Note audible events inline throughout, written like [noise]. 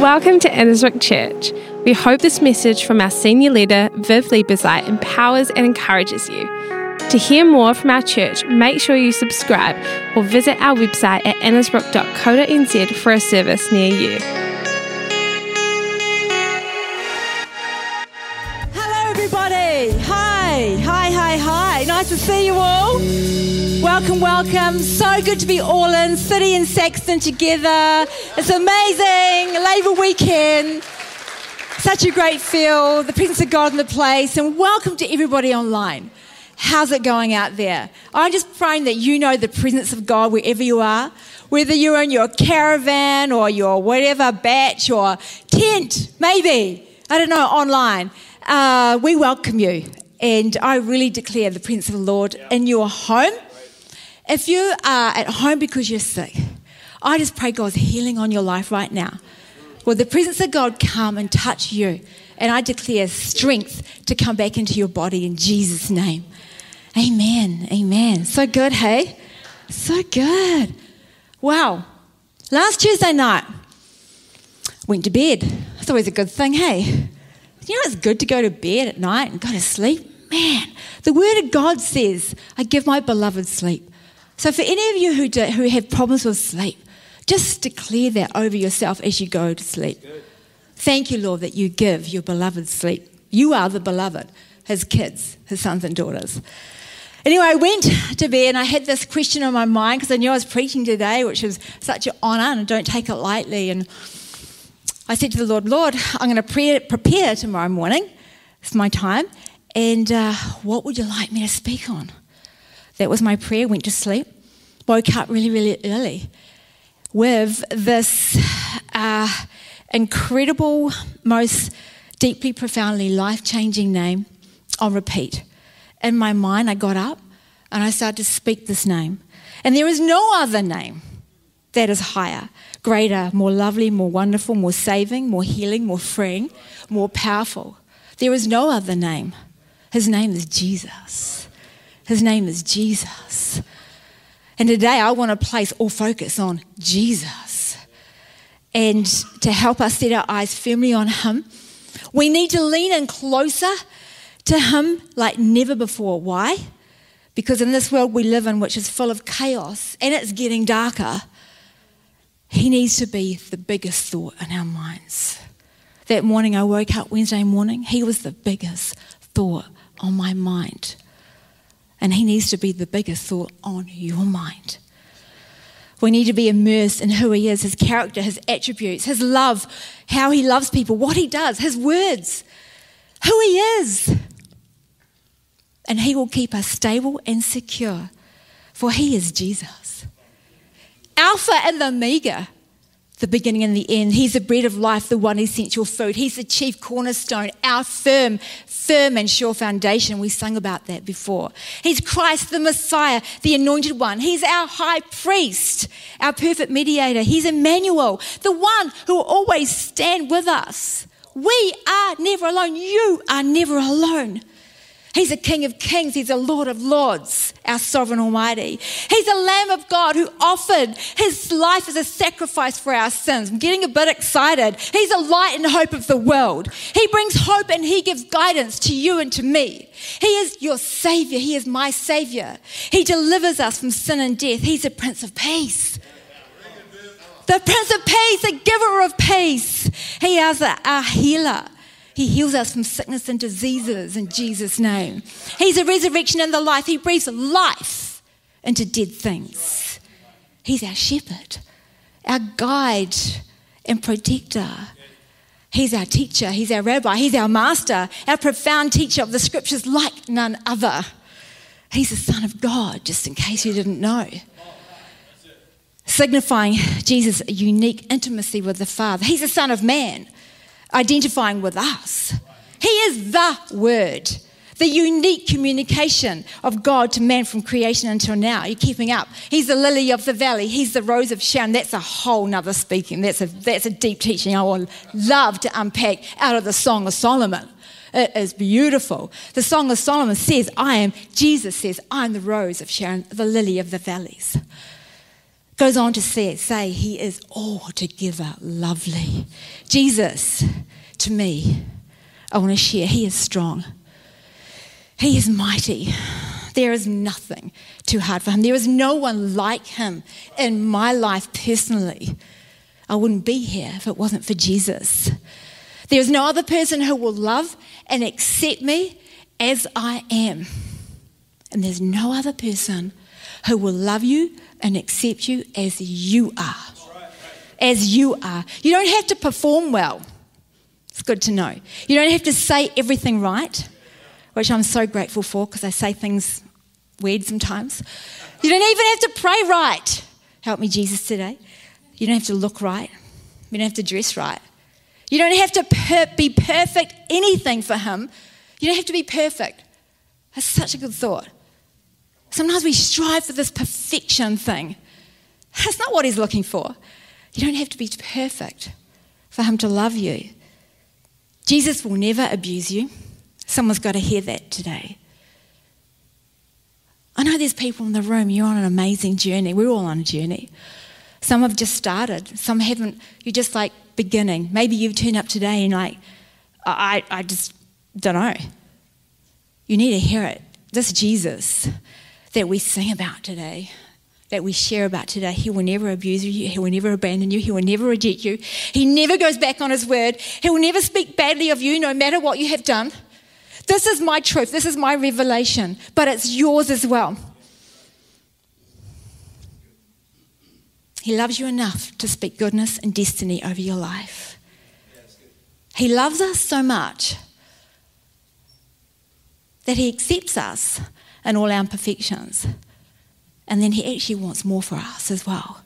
Welcome to Annesbrook Church. We hope this message from our senior leader, Viv Liebezeit, empowers and encourages you. To hear more from our church, make sure you subscribe or visit our website at annesbrook.co.nz for a service near you. Hello, everybody. Hi, hi, hi, hi. Nice to see you all. Welcome, welcome. So good to be all in City and Saxton together. It's amazing. Labour weekend. Such a great feel. The presence of God in the place. And welcome to everybody online. How's it going out there? I'm just praying that you know the presence of God wherever you are, whether you're in your caravan or your whatever bach or tent, maybe, I don't know, online. Uh, we welcome you. And I really declare the presence of the Lord in your home. If you are at home because you're sick, I just pray God's healing on your life right now. Will the presence of God come and touch you? And I declare strength to come back into your body in Jesus' name. Amen. Amen. So good, hey? So good. Wow. Last Tuesday night, went to bed. It's always a good thing, hey? You know, it's good to go to bed at night and go to sleep. Man, the Word of God says, I give my beloved sleep. So, for any of you who, do, who have problems with sleep, just declare that over yourself as you go to sleep. Thank you, Lord, that you give your beloved sleep. You are the beloved, his kids, his sons and daughters. Anyway, I went to bed and I had this question on my mind because I knew I was preaching today, which was such an honour and I don't take it lightly. And I said to the Lord, Lord, I'm going to prepare tomorrow morning. It's my time. And uh, what would you like me to speak on? That was my prayer. Went to sleep. Woke up really, really early with this uh, incredible, most deeply, profoundly life changing name on repeat. In my mind, I got up and I started to speak this name. And there is no other name that is higher, greater, more lovely, more wonderful, more saving, more healing, more freeing, more powerful. There is no other name. His name is Jesus. His name is Jesus. And today I want to place all focus on Jesus. And to help us set our eyes firmly on Him, we need to lean in closer to Him like never before. Why? Because in this world we live in, which is full of chaos and it's getting darker, He needs to be the biggest thought in our minds. That morning I woke up Wednesday morning, He was the biggest thought on my mind. And He needs to be the biggest thought on your mind. We need to be immersed in who He is, His character, His attributes, His love, how He loves people, what He does, His words, who He is. And He will keep us stable and secure, for He is Jesus. Alpha and the Omega the beginning and the end. He's the bread of life, the one essential food. He's the chief cornerstone, our firm, firm and sure foundation. We sung about that before. He's Christ, the Messiah, the anointed one. He's our high priest, our perfect mediator. He's Emmanuel, the one who will always stand with us. We are never alone. You are never alone. He's a King of kings. He's a Lord of lords, our sovereign Almighty. He's a Lamb of God who offered his life as a sacrifice for our sins. I'm getting a bit excited. He's a light and hope of the world. He brings hope and he gives guidance to you and to me. He is your Savior. He is my Savior. He delivers us from sin and death. He's a Prince of Peace. The Prince of Peace, the giver of peace. He is our healer. He heals us from sickness and diseases in Jesus' name. He's a resurrection and the life. He breathes life into dead things. He's our shepherd, our guide and protector. He's our teacher, he's our rabbi, he's our master, our profound teacher of the scriptures like none other. He's the Son of God, just in case you didn't know. Signifying Jesus' unique intimacy with the Father. He's the Son of Man identifying with us. He is the Word, the unique communication of God to man from creation until now. You're keeping up. He's the lily of the valley. He's the rose of Sharon. That's a whole nother speaking. That's a, that's a deep teaching I would love to unpack out of the Song of Solomon. It is beautiful. The Song of Solomon says, I am, Jesus says, I'm the rose of Sharon, the lily of the valleys. Goes on to say, say he is altogether lovely. Jesus, to me, I want to share, he is strong. He is mighty. There is nothing too hard for him. There is no one like him in my life personally. I wouldn't be here if it wasn't for Jesus. There is no other person who will love and accept me as I am. And there's no other person who will love you and accept you as you are. As you are. You don't have to perform well. It's good to know. You don't have to say everything right, which I'm so grateful for because I say things weird sometimes. You don't even have to pray right. Help me, Jesus, today. You don't have to look right. You don't have to dress right. You don't have to per- be perfect anything for Him. You don't have to be perfect. That's such a good thought. Sometimes we strive for this perfection thing. That's not what He's looking for. You don't have to be perfect for Him to love you. Jesus will never abuse you. Someone's got to hear that today. I know there's people in the room, you're on an amazing journey. We're all on a journey. Some have just started, some haven't. You're just like beginning. Maybe you've turned up today and, like, I, I just don't know. You need to hear it. This Jesus that we sing about today, that we share about today, He will never abuse you, He will never abandon you, He will never reject you. He never goes back on His word, He will never speak badly of you no matter what you have done. This is my truth, this is my revelation, but it's yours as well. He loves you enough to speak goodness and destiny over your life. He loves us so much that He accepts us and all our imperfections. And then He actually wants more for us as well.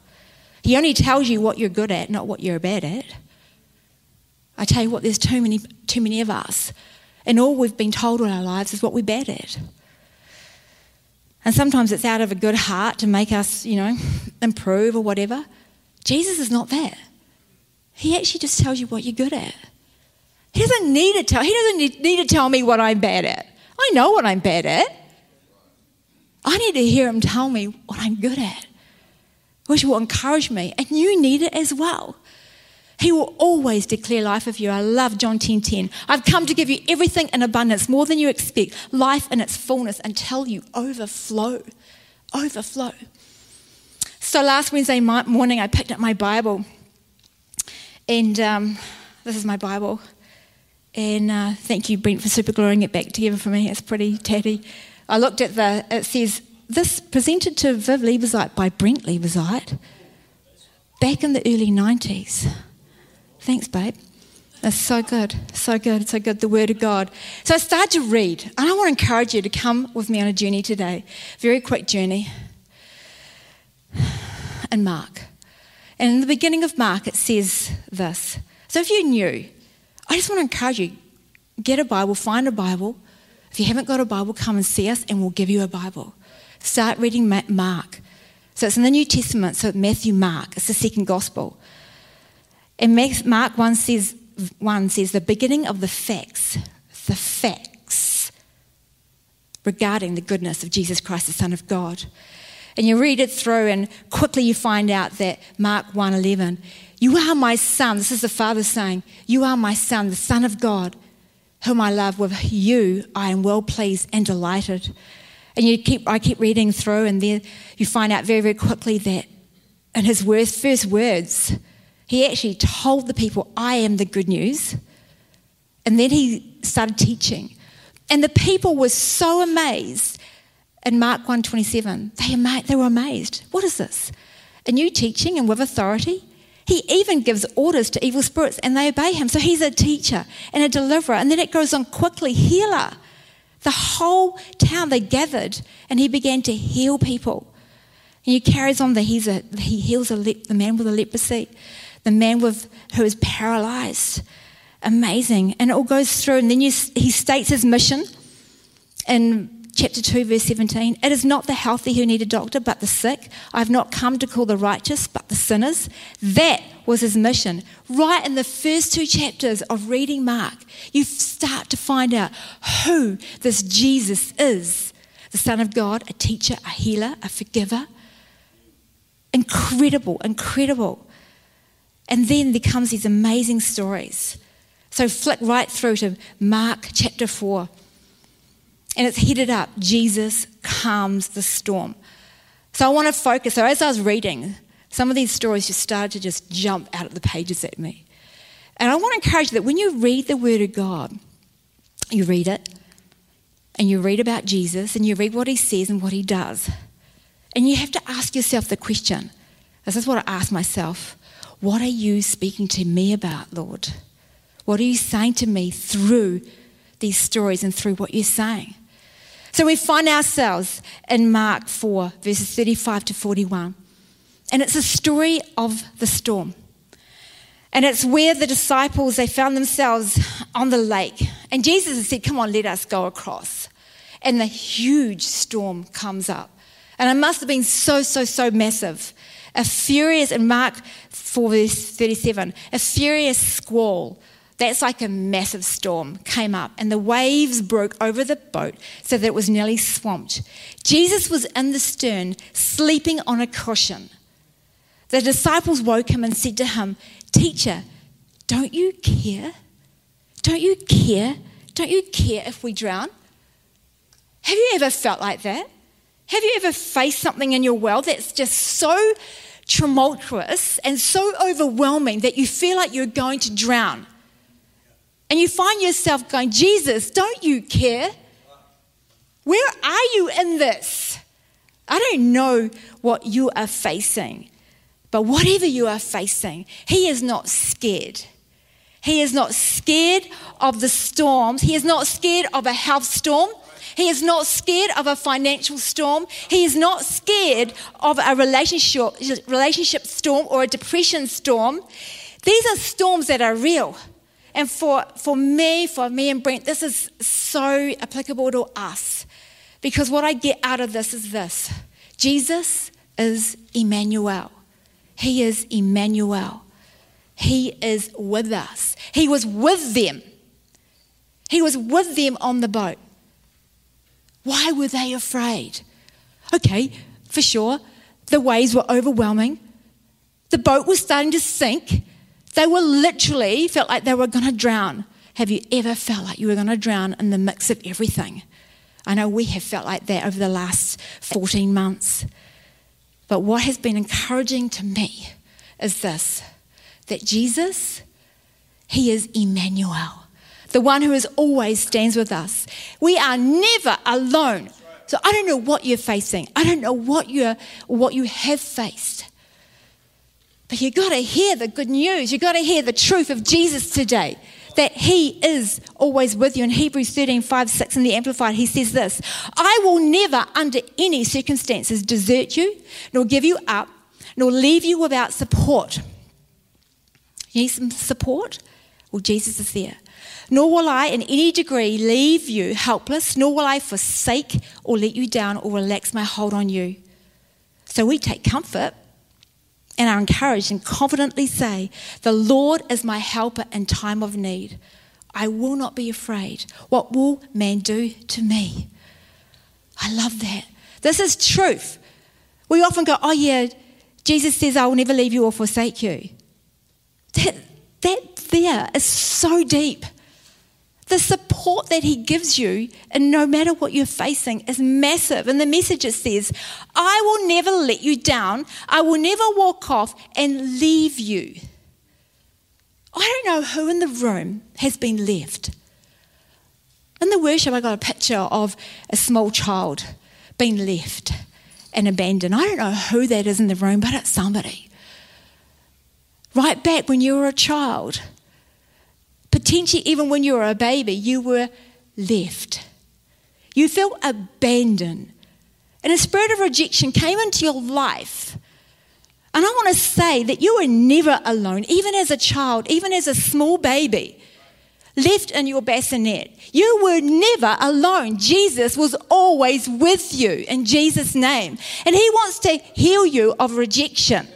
He only tells you what you're good at, not what you're bad at. I tell you what, there's too many, too many of us, and all we've been told all our lives is what we're bad at. And sometimes it's out of a good heart to make us, you know, [laughs] improve or whatever. Jesus is not that. He actually just tells you what you're good at. He doesn't need to tell. He doesn't need to tell me what I'm bad at. I know what I'm bad at. I need to hear him tell me what I'm good at, which will encourage me. And you need it as well. He will always declare life of you. I love John 10 10. I've come to give you everything in abundance, more than you expect, life in its fullness until you overflow. Overflow. So last Wednesday morning, I picked up my Bible, and um, this is my Bible. And uh, thank you, Brent, for super gluing it back together for me. It's pretty tatty. I looked at the, it says, this presented to Viv Liebezeit by Brent Liebezeit back in the early 90s. Thanks, babe. That's so good, so good, so good, the Word of God. So I started to read, and I want to encourage you to come with me on a journey today. Very quick journey. In Mark. And in the beginning of Mark, it says this. So if you're new, I just want to encourage you get a Bible, find a Bible. If you haven't got a Bible, come and see us, and we'll give you a Bible. Start reading Mark. So it's in the New Testament, so Matthew, Mark. It's the second gospel. And Mark 1 says, 1 says, the beginning of the facts, the facts regarding the goodness of Jesus Christ, the Son of God. And you read it through, and quickly you find out that Mark 1:11, you are my son. This is the Father saying, You are my son, the Son of God, whom I love. With you I am well pleased and delighted. And you keep, I keep reading through, and then you find out very, very quickly that in his words, first words, he actually told the people, I am the good news. And then he started teaching. And the people were so amazed in Mark 127. They, ama- they were amazed. What is this? A new teaching and with authority? He even gives orders to evil spirits and they obey him. So he's a teacher and a deliverer. And then it goes on quickly healer. The whole town, they gathered and he began to heal people. And he carries on that he's a, he heals a le- the man with a leprosy the man with, who is paralyzed. Amazing. And it all goes through, and then you, he states his mission in chapter 2, verse 17. It is not the healthy who need a doctor, but the sick. I have not come to call the righteous, but the sinners. That was his mission. Right in the first two chapters of reading Mark, you start to find out who this Jesus is the Son of God, a teacher, a healer, a forgiver. Incredible, incredible. And then there comes these amazing stories. So flick right through to Mark chapter 4. And it's headed up Jesus calms the storm. So I want to focus. So as I was reading, some of these stories just started to just jump out of the pages at me. And I want to encourage you that when you read the Word of God, you read it and you read about Jesus and you read what he says and what he does. And you have to ask yourself the question this is what I ask myself What are you speaking to me about, Lord? What are you saying to me through these stories and through what you're saying? So we find ourselves in Mark 4, verses 35 to 41. And it's a story of the storm. And it's where the disciples, they found themselves on the lake. And Jesus said, Come on, let us go across. And the huge storm comes up. And it must have been so, so, so massive. A furious, in Mark 4, verse 37, a furious squall that's like a massive storm came up, and the waves broke over the boat so that it was nearly swamped. Jesus was in the stern, sleeping on a cushion. The disciples woke him and said to him, Teacher, don't you care? Don't you care? Don't you care if we drown? Have you ever felt like that? Have you ever faced something in your world that's just so tumultuous and so overwhelming that you feel like you're going to drown? And you find yourself going, Jesus, don't you care? Where are you in this? I don't know what you are facing, but whatever you are facing, He is not scared. He is not scared of the storms. He is not scared of a health storm. He is not scared of a financial storm. He is not scared of a relationship, relationship storm or a depression storm. These are storms that are real. And for, for me, for me and Brent, this is so applicable to us. Because what I get out of this is this Jesus is Emmanuel. He is Emmanuel. He is with us. He was with them. He was with them on the boat. Why were they afraid? Okay, for sure, the waves were overwhelming. The boat was starting to sink. They were literally felt like they were going to drown. Have you ever felt like you were going to drown in the mix of everything? I know we have felt like that over the last 14 months. But what has been encouraging to me is this that Jesus, He is Emmanuel, the one who is always stands with us. We are never alone. So I don't know what you're facing. I don't know what you what you have faced. But you've got to hear the good news. You've got to hear the truth of Jesus today that he is always with you. In Hebrews 13, 5, 6 in the Amplified, he says this I will never, under any circumstances, desert you, nor give you up, nor leave you without support. You need some support? Well, Jesus is there. Nor will I, in any degree, leave you helpless, nor will I forsake or let you down or relax my hold on you. So we take comfort and are encouraged and confidently say, The Lord is my helper in time of need. I will not be afraid. What will man do to me? I love that. This is truth. We often go, Oh, yeah, Jesus says, I will never leave you or forsake you. That, that there is so deep. The support that he gives you, and no matter what you're facing, is massive. And the message it says, I will never let you down. I will never walk off and leave you. I don't know who in the room has been left. In the worship, I got a picture of a small child being left and abandoned. I don't know who that is in the room, but it's somebody. Right back when you were a child, potentially even when you were a baby, you were left. You felt abandoned. And a spirit of rejection came into your life. And I want to say that you were never alone, even as a child, even as a small baby, left in your bassinet. You were never alone. Jesus was always with you in Jesus' name. And He wants to heal you of rejection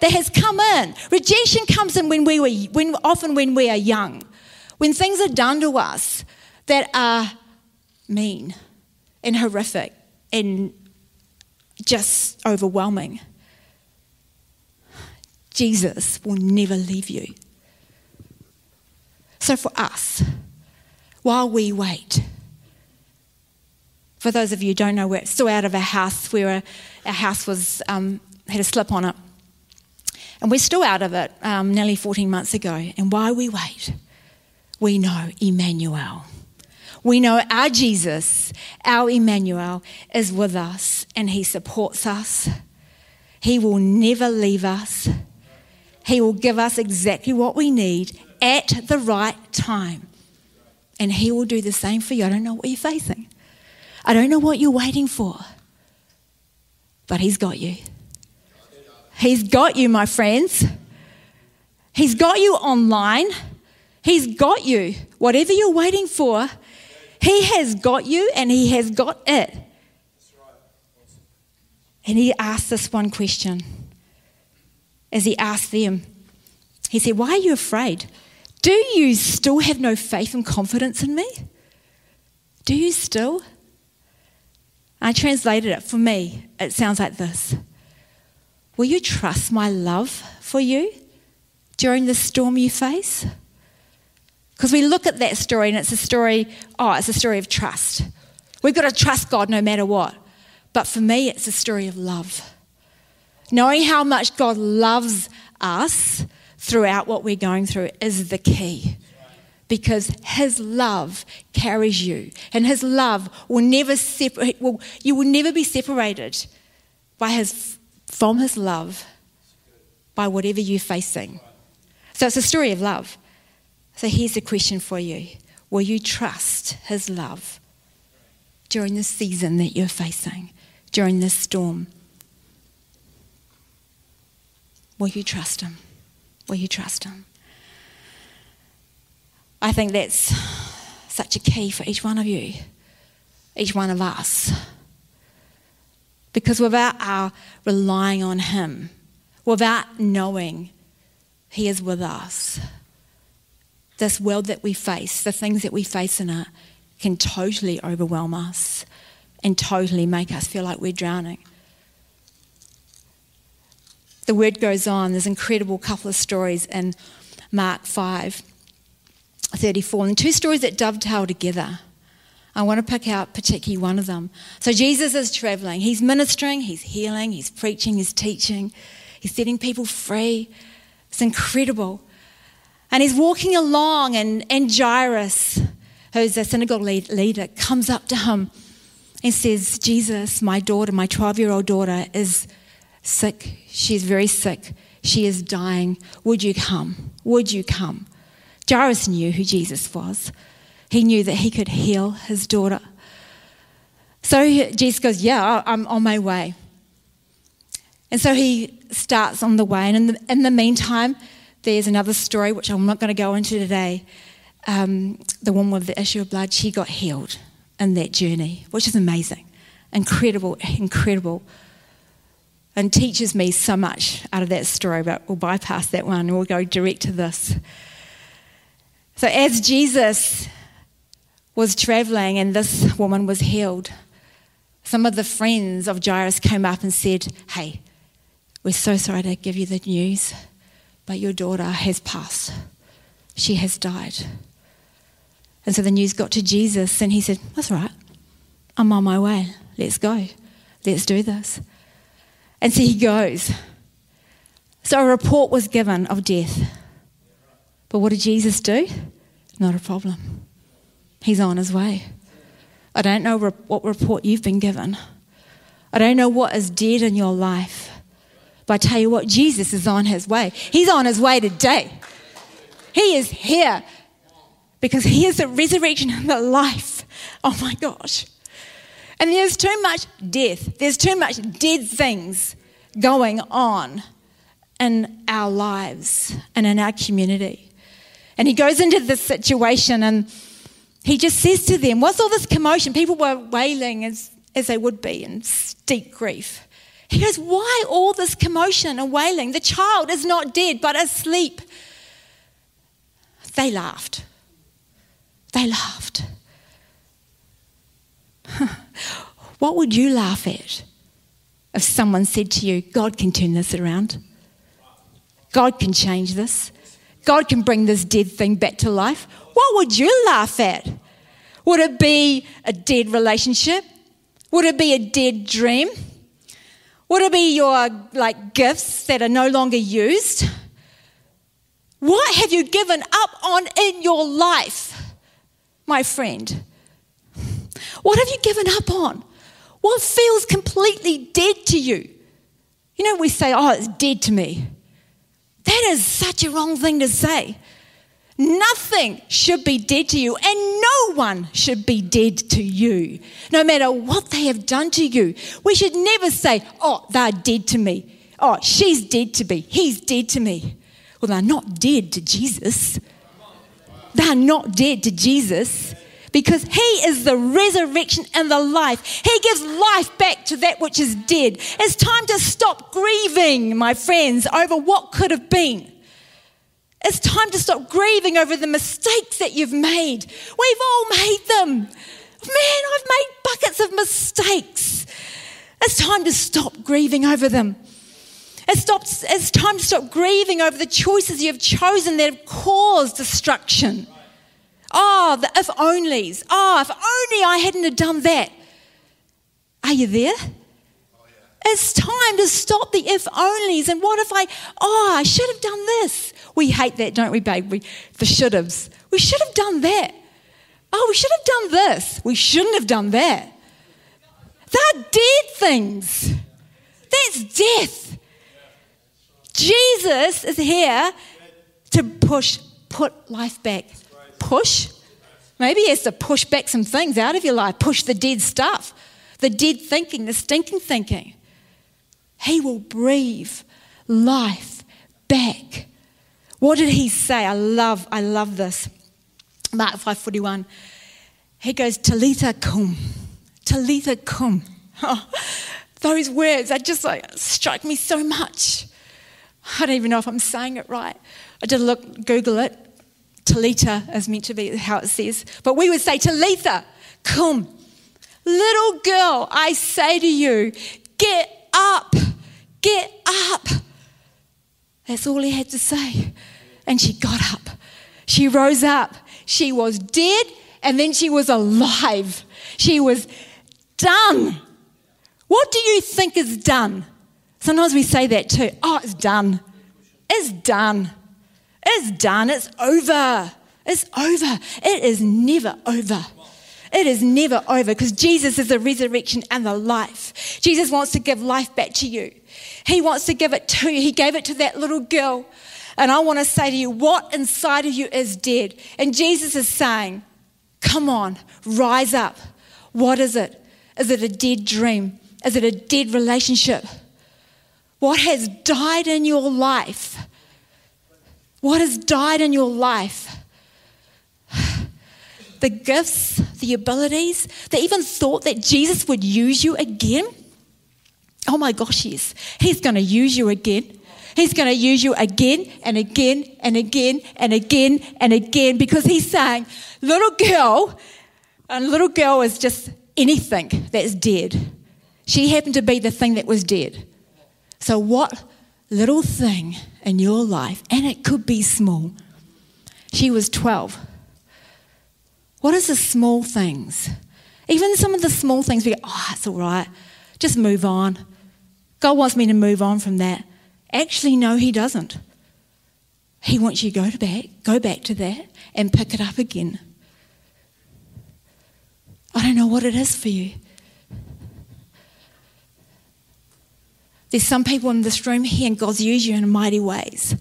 that has come in. Rejection comes in when we were, when, often when we are young when things are done to us that are mean and horrific and just overwhelming. Jesus will never leave you. So for us, while we wait, for those of you who don't know, we're still out of our house. We were, our house was um, had a slip on it, and we're still out of it. Um, nearly 14 months ago. And while we wait, we know Emmanuel. We know our Jesus, our Emmanuel, is with us, and He supports us. He will never leave us. He will give us exactly what we need at the right time. And He will do the same for you. I don't know what you're facing. I don't know what you're waiting for, but He's got you. He's got you, my friends. He's got you online. He's got you. Whatever you're waiting for, He has got you and He has got it. And He asked this one question as He asked them. He said, Why are you afraid? Do you still have no faith and confidence in me? Do you still? I translated it for me. It sounds like this Will you trust my love for you during the storm you face? Because we look at that story and it's a story, oh, it's a story of trust. We've got to trust God no matter what. But for me, it's a story of love. Knowing how much God loves us throughout what we're going through is the key because his love carries you and his love will never separate will, you will never be separated by his from his love by whatever you're facing so it's a story of love so here's a question for you. Will you trust his love during the season that you're facing during this storm? Will you trust him? Will you trust him? I think that's such a key for each one of you, each one of us. Because without our relying on Him, without knowing He is with us, this world that we face, the things that we face in it, can totally overwhelm us and totally make us feel like we're drowning. The word goes on, there's incredible couple of stories in Mark 5 34. And two stories that dovetail together. I want to pick out particularly one of them. So Jesus is traveling. He's ministering, he's healing, he's preaching, he's teaching, he's setting people free. It's incredible. And he's walking along, and, and Jairus, who's a synagogue leader, comes up to him and says, Jesus, my daughter, my 12 year old daughter, is sick. She's very sick. She is dying. Would you come? Would you come? Jairus knew who Jesus was. He knew that he could heal his daughter. So Jesus goes, Yeah, I'm on my way. And so he starts on the way. And in the, in the meantime, there's another story, which I'm not going to go into today. Um, the woman with the issue of blood, she got healed in that journey, which is amazing. Incredible, incredible. And teaches me so much out of that story, but we'll bypass that one and we'll go direct to this. So, as Jesus was traveling and this woman was healed, some of the friends of Jairus came up and said, Hey, we're so sorry to give you the news, but your daughter has passed. She has died. And so the news got to Jesus, and he said, That's right. I'm on my way. Let's go. Let's do this. And so he goes. So a report was given of death. But what did Jesus do? Not a problem. He's on his way. I don't know what report you've been given. I don't know what is dead in your life. But I tell you what, Jesus is on his way. He's on his way today. He is here because he is the resurrection and the life. Oh my gosh. And there's too much death, there's too much dead things going on in our lives and in our community. And he goes into this situation and he just says to them, What's all this commotion? People were wailing as, as they would be in deep grief. He goes, Why all this commotion and wailing? The child is not dead, but asleep. They laughed. They laughed. [laughs] what would you laugh at if someone said to you, God can turn this around? God can change this. God can bring this dead thing back to life. What would you laugh at? Would it be a dead relationship? Would it be a dead dream? Would it be your like gifts that are no longer used? What have you given up on in your life, my friend? What have you given up on? What feels completely dead to you? You know, we say, oh, it's dead to me. That is such a wrong thing to say. Nothing should be dead to you, and no one should be dead to you, no matter what they have done to you. We should never say, Oh, they're dead to me. Oh, she's dead to me. He's dead to me. Well, they're not dead to Jesus. They're not dead to Jesus because He is the resurrection and the life. He gives life back to that which is dead. It's time to stop grieving, my friends, over what could have been. It's time to stop grieving over the mistakes that you've made. We've all made them. Man, I've made buckets of mistakes. It's time to stop grieving over them. It's, it's time to stop grieving over the choices you've chosen that have caused destruction. Oh, the if onlys. Oh, if only I hadn't have done that. Are you there? It's time to stop the if onlys. And what if I, oh, I should have done this? We hate that, don't we, babe? We, the should haves. We should have done that. Oh, we should have done this. We shouldn't have done that. They're dead things. That's death. Jesus is here to push, put life back. Push. Maybe he has to push back some things out of your life, push the dead stuff, the dead thinking, the stinking thinking. He will breathe life back. What did he say? I love, I love this. Mark 5:41. He goes, Talitha cum. Talitha cum. Oh, [laughs] those words, are just like strike me so much. I don't even know if I'm saying it right. I did look, Google it. Talitha is meant to be how it says. But we would say Talitha, cum. Little girl, I say to you, get up, get up. That's all he had to say. And she got up. She rose up. She was dead and then she was alive. She was done. What do you think is done? Sometimes we say that too. Oh, it's done. It's done. It's done. It's over. It's over. It is never over. It is never over because Jesus is the resurrection and the life. Jesus wants to give life back to you. He wants to give it to you. He gave it to that little girl. And I want to say to you, what inside of you is dead? And Jesus is saying, Come on, rise up. What is it? Is it a dead dream? Is it a dead relationship? What has died in your life? What has died in your life? [sighs] The gifts, the abilities, they even thought that Jesus would use you again. Oh my gosh, yes. He's going to use you again. He's going to use you again and again and again and again and again because he's saying, little girl, and little girl is just anything that's dead. She happened to be the thing that was dead. So, what little thing in your life, and it could be small, she was 12. What is the small things? Even some of the small things, we go, oh, it's all right. Just move on. God wants me to move on from that. Actually, no, He doesn't. He wants you to go to back, go back to that and pick it up again. I don't know what it is for you. There's some people in this room here, and God's used you in mighty ways.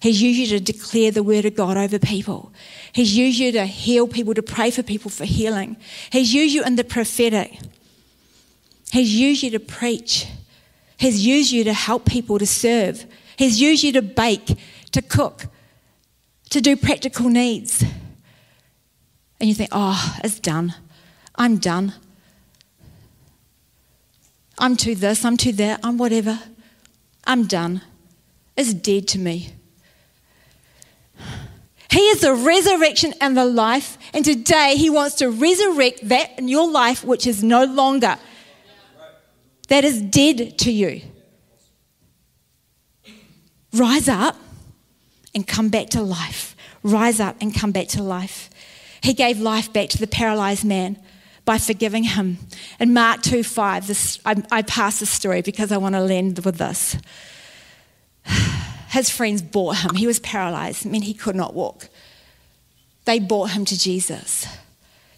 He's used you to declare the word of God over people. He's used you to heal people, to pray for people for healing. He's used you in the prophetic. He's used you to preach. He's used you to help people to serve. He's used you to bake, to cook, to do practical needs. And you think, oh, it's done. I'm done. I'm to this, I'm to that, I'm whatever. I'm done. It's dead to me. He is the resurrection and the life, and today He wants to resurrect that in your life which is no longer, that is dead to you. Rise up, and come back to life. Rise up and come back to life. He gave life back to the paralyzed man by forgiving him. In Mark 2 5, this, I, I pass this story because I want to land with this. [sighs] His friends brought him. He was paralyzed, it meant he could not walk. They brought him to Jesus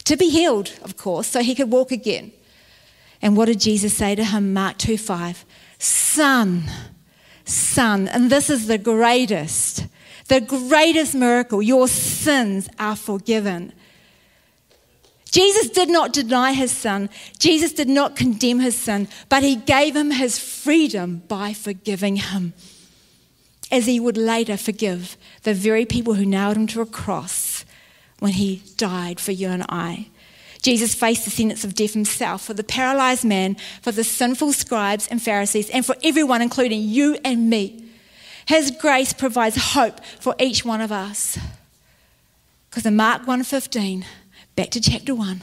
to be healed, of course, so he could walk again. And what did Jesus say to him? Mark 2 5. Son, son, and this is the greatest, the greatest miracle. Your sins are forgiven. Jesus did not deny his son. Jesus did not condemn his son, but he gave him his freedom by forgiving him. As he would later forgive the very people who nailed him to a cross when he died for you and I. Jesus faced the sentence of death himself for the paralyzed man, for the sinful scribes and Pharisees, and for everyone, including you and me. His grace provides hope for each one of us. Because in Mark 1:15, back to chapter 1,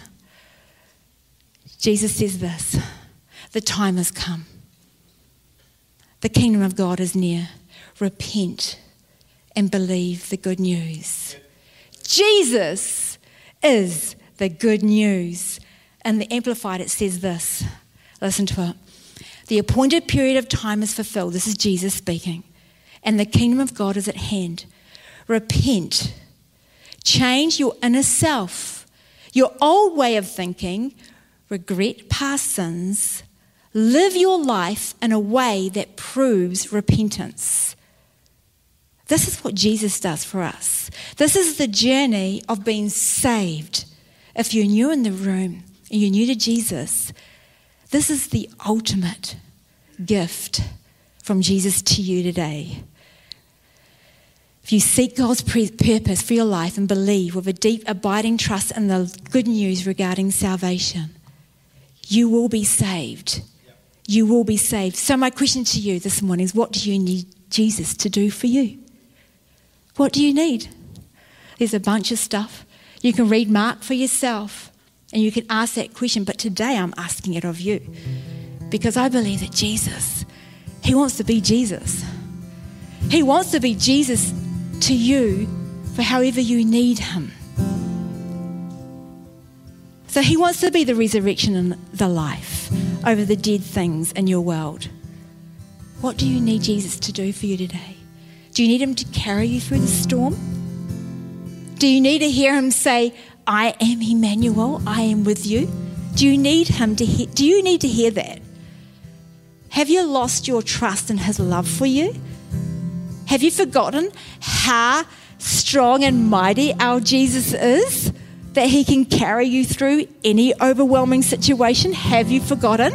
Jesus says this: "The time has come. The kingdom of God is near. Repent and believe the good news." Jesus is the good news. And the Amplified, it says this listen to it. The appointed period of time is fulfilled. This is Jesus speaking. And the kingdom of God is at hand. Repent. Change your inner self, your old way of thinking, regret past sins, live your life in a way that proves repentance. This is what Jesus does for us. This is the journey of being saved. If you're new in the room and you're new to Jesus, this is the ultimate gift from Jesus to you today. If you seek God's purpose for your life and believe with a deep, abiding trust in the good news regarding salvation, you will be saved. You will be saved. So, my question to you this morning is what do you need Jesus to do for you? What do you need? There's a bunch of stuff. You can read Mark for yourself and you can ask that question, but today I'm asking it of you because I believe that Jesus, He wants to be Jesus. He wants to be Jesus to you for however you need Him. So He wants to be the resurrection and the life over the dead things in your world. What do you need Jesus to do for you today? Do you need Him to carry you through the storm? Do you need to hear him say, I am Emmanuel, I am with you? Do you need him to hear, do you need to hear that? Have you lost your trust in his love for you? Have you forgotten how strong and mighty our Jesus is? That he can carry you through any overwhelming situation? Have you forgotten?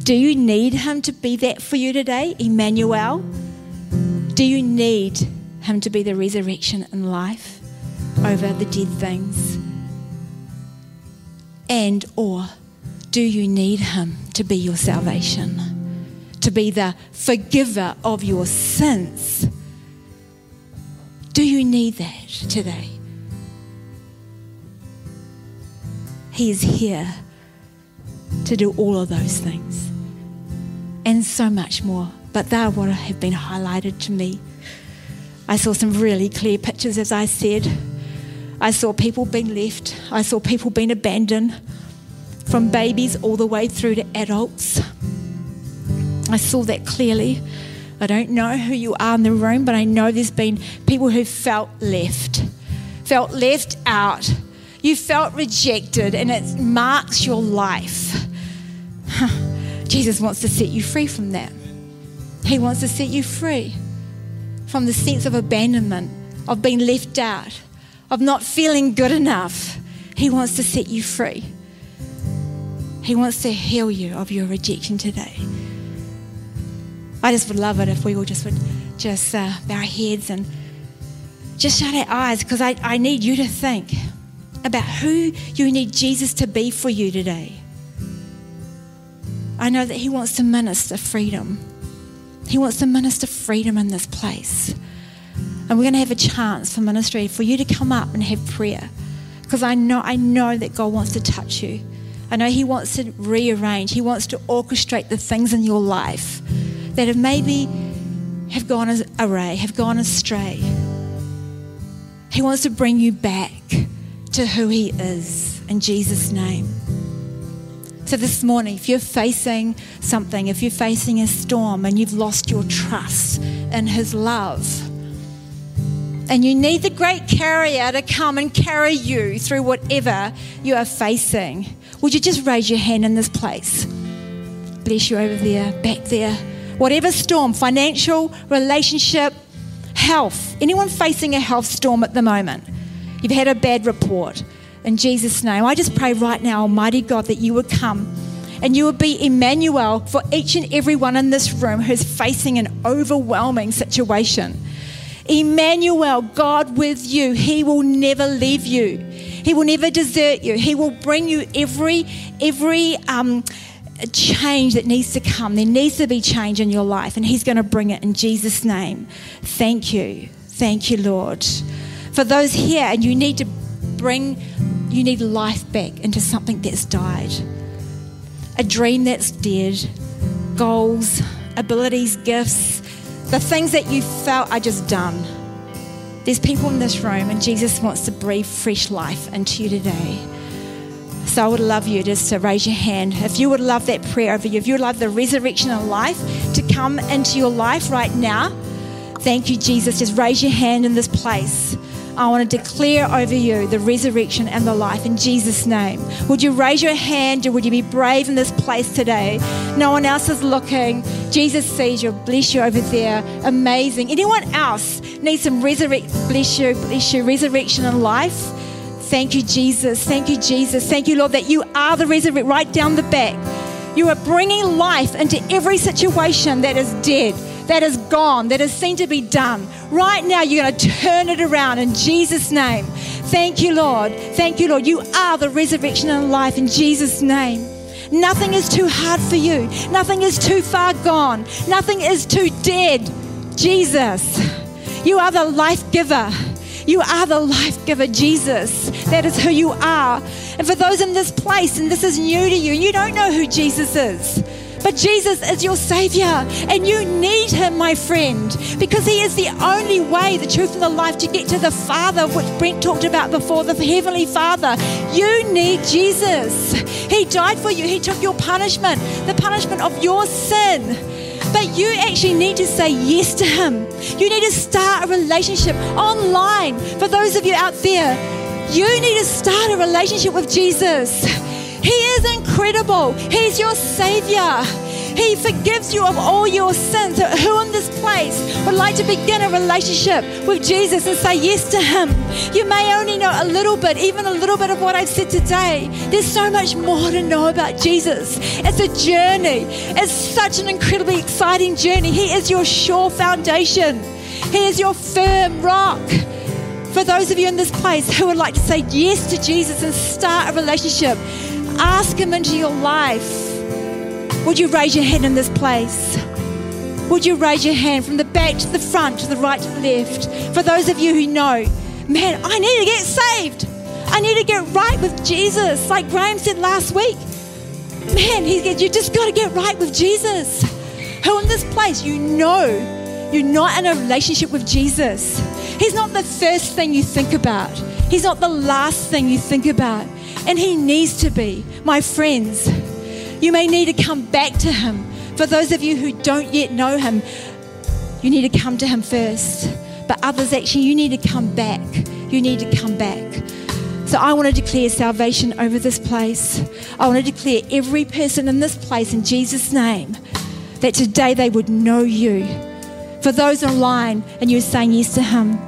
Do you need him to be that for you today, Emmanuel? Do you need him to be the resurrection and life? Over the dead things? And or do you need him to be your salvation? To be the forgiver of your sins? Do you need that today? He is here to do all of those things and so much more. But they are what have been highlighted to me. I saw some really clear pictures, as I said. I saw people being left, I saw people being abandoned, from babies all the way through to adults. I saw that clearly. I don't know who you are in the room, but I know there's been people who felt left, felt left out. You felt rejected, and it marks your life. [sighs] Jesus wants to set you free from that. He wants to set you free from the sense of abandonment, of being left out of not feeling good enough. He wants to set you free. He wants to heal you of your rejection today. I just would love it if we all just would just uh, bow our heads and just shut our eyes because I, I need you to think about who you need Jesus to be for you today. I know that He wants to minister freedom. He wants to minister freedom in this place. And we're going to have a chance for ministry for you to come up and have prayer. Because I know, I know that God wants to touch you. I know He wants to rearrange, He wants to orchestrate the things in your life that have maybe have gone array, have gone astray. He wants to bring you back to who He is in Jesus' name. So, this morning, if you're facing something, if you're facing a storm and you've lost your trust in His love, and you need the great carrier to come and carry you through whatever you are facing, would you just raise your hand in this place? Bless you over there, back there. Whatever storm, financial, relationship, health. Anyone facing a health storm at the moment? You've had a bad report in Jesus' name. I just pray right now, Almighty God, that you would come and you would be Emmanuel for each and every one in this room who's facing an overwhelming situation. Emmanuel, God with you. He will never leave you. He will never desert you. He will bring you every every um, change that needs to come. There needs to be change in your life, and He's going to bring it in Jesus' name. Thank you, thank you, Lord. For those here, and you need to bring you need life back into something that's died, a dream that's dead, goals, abilities, gifts, the things that you felt are just done. There's people in this room, and Jesus wants to breathe fresh life into you today. So I would love you just to raise your hand. If you would love that prayer over you, if you would love the resurrection of life to come into your life right now, thank you, Jesus. Just raise your hand in this place. I want to declare over you the resurrection and the life in Jesus' name. Would you raise your hand or would you be brave in this place today? No one else is looking. Jesus sees you. Bless you over there. Amazing. Anyone else needs some resurrection? Bless you, bless you. Resurrection and life. Thank you, Jesus. Thank you, Jesus. Thank you, Lord, that you are the resurrection right down the back. You are bringing life into every situation that is dead that is gone, that is seen to be done. Right now, you're going to turn it around in Jesus' name. Thank you, Lord. Thank you, Lord. You are the resurrection and life in Jesus' name. Nothing is too hard for you. Nothing is too far gone. Nothing is too dead. Jesus, you are the life giver. You are the life giver, Jesus. That is who you are. And for those in this place, and this is new to you, you don't know who Jesus is. But Jesus is your Savior, and you need Him, my friend, because He is the only way, the truth, and the life to get to the Father, which Brent talked about before, the Heavenly Father. You need Jesus. He died for you, He took your punishment, the punishment of your sin. But you actually need to say yes to Him. You need to start a relationship online. For those of you out there, you need to start a relationship with Jesus. He is incredible. He's your Savior. He forgives you of all your sins. Who in this place would like to begin a relationship with Jesus and say yes to Him? You may only know a little bit, even a little bit of what I've said today. There's so much more to know about Jesus. It's a journey, it's such an incredibly exciting journey. He is your sure foundation, He is your firm rock for those of you in this place who would like to say yes to Jesus and start a relationship, ask Him into your life, would you raise your hand in this place? Would you raise your hand from the back to the front, to the right to the left? For those of you who know, man, I need to get saved. I need to get right with Jesus. Like Graham said last week, man, he said, you just got to get right with Jesus. Who in this place, you know you're not in a relationship with Jesus. He's not the first thing you think about, He's not the last thing you think about. And He needs to be. My friends, you may need to come back to Him. For those of you who don't yet know Him, you need to come to Him first. But others, actually, you need to come back. You need to come back. So I want to declare salvation over this place. I want to declare every person in this place in Jesus' name that today they would know you. For those online and you're saying yes to Him,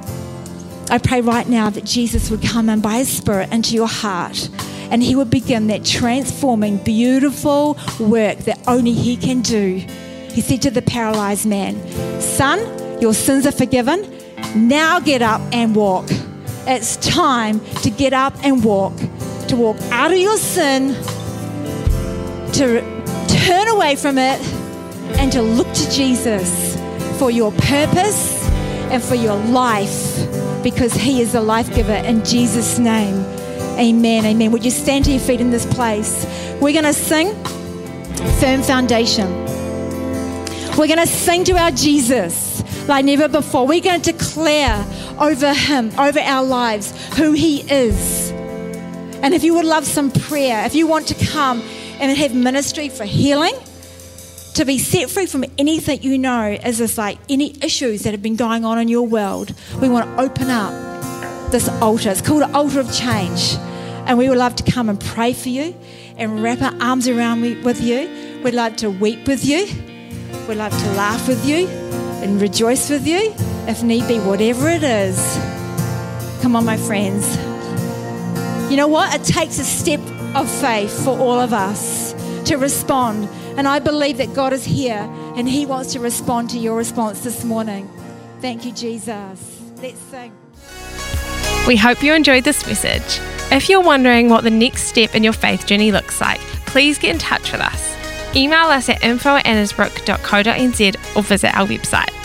I pray right now that Jesus would come and by His Spirit into your heart and He would begin that transforming, beautiful work that only He can do. He said to the paralyzed man, Son, your sins are forgiven. Now get up and walk. It's time to get up and walk, to walk out of your sin, to turn away from it, and to look to Jesus for your purpose and for your life because He is the life giver in Jesus' name. Amen. Amen. Would you stand to your feet in this place? We're going to sing Firm Foundation. We're going to sing to our Jesus. like never before. We're going to declare over him, over our lives, who he is. And if you would love some prayer, if you want to come and have ministry for healing, to be set free from anything you know is this like any issues that have been going on in your world, we want to open up this altar. It's called an altar of change. And we would love to come and pray for you and wrap our arms around with you. We'd love to weep with you. We'd love to laugh with you and rejoice with you, if need be, whatever it is. Come on, my friends. You know what? It takes a step of faith for all of us to respond and I believe that God is here and He wants to respond to your response this morning. Thank you, Jesus. Let's sing. We hope you enjoyed this message. If you're wondering what the next step in your faith journey looks like, please get in touch with us. Email us at info at or visit our website.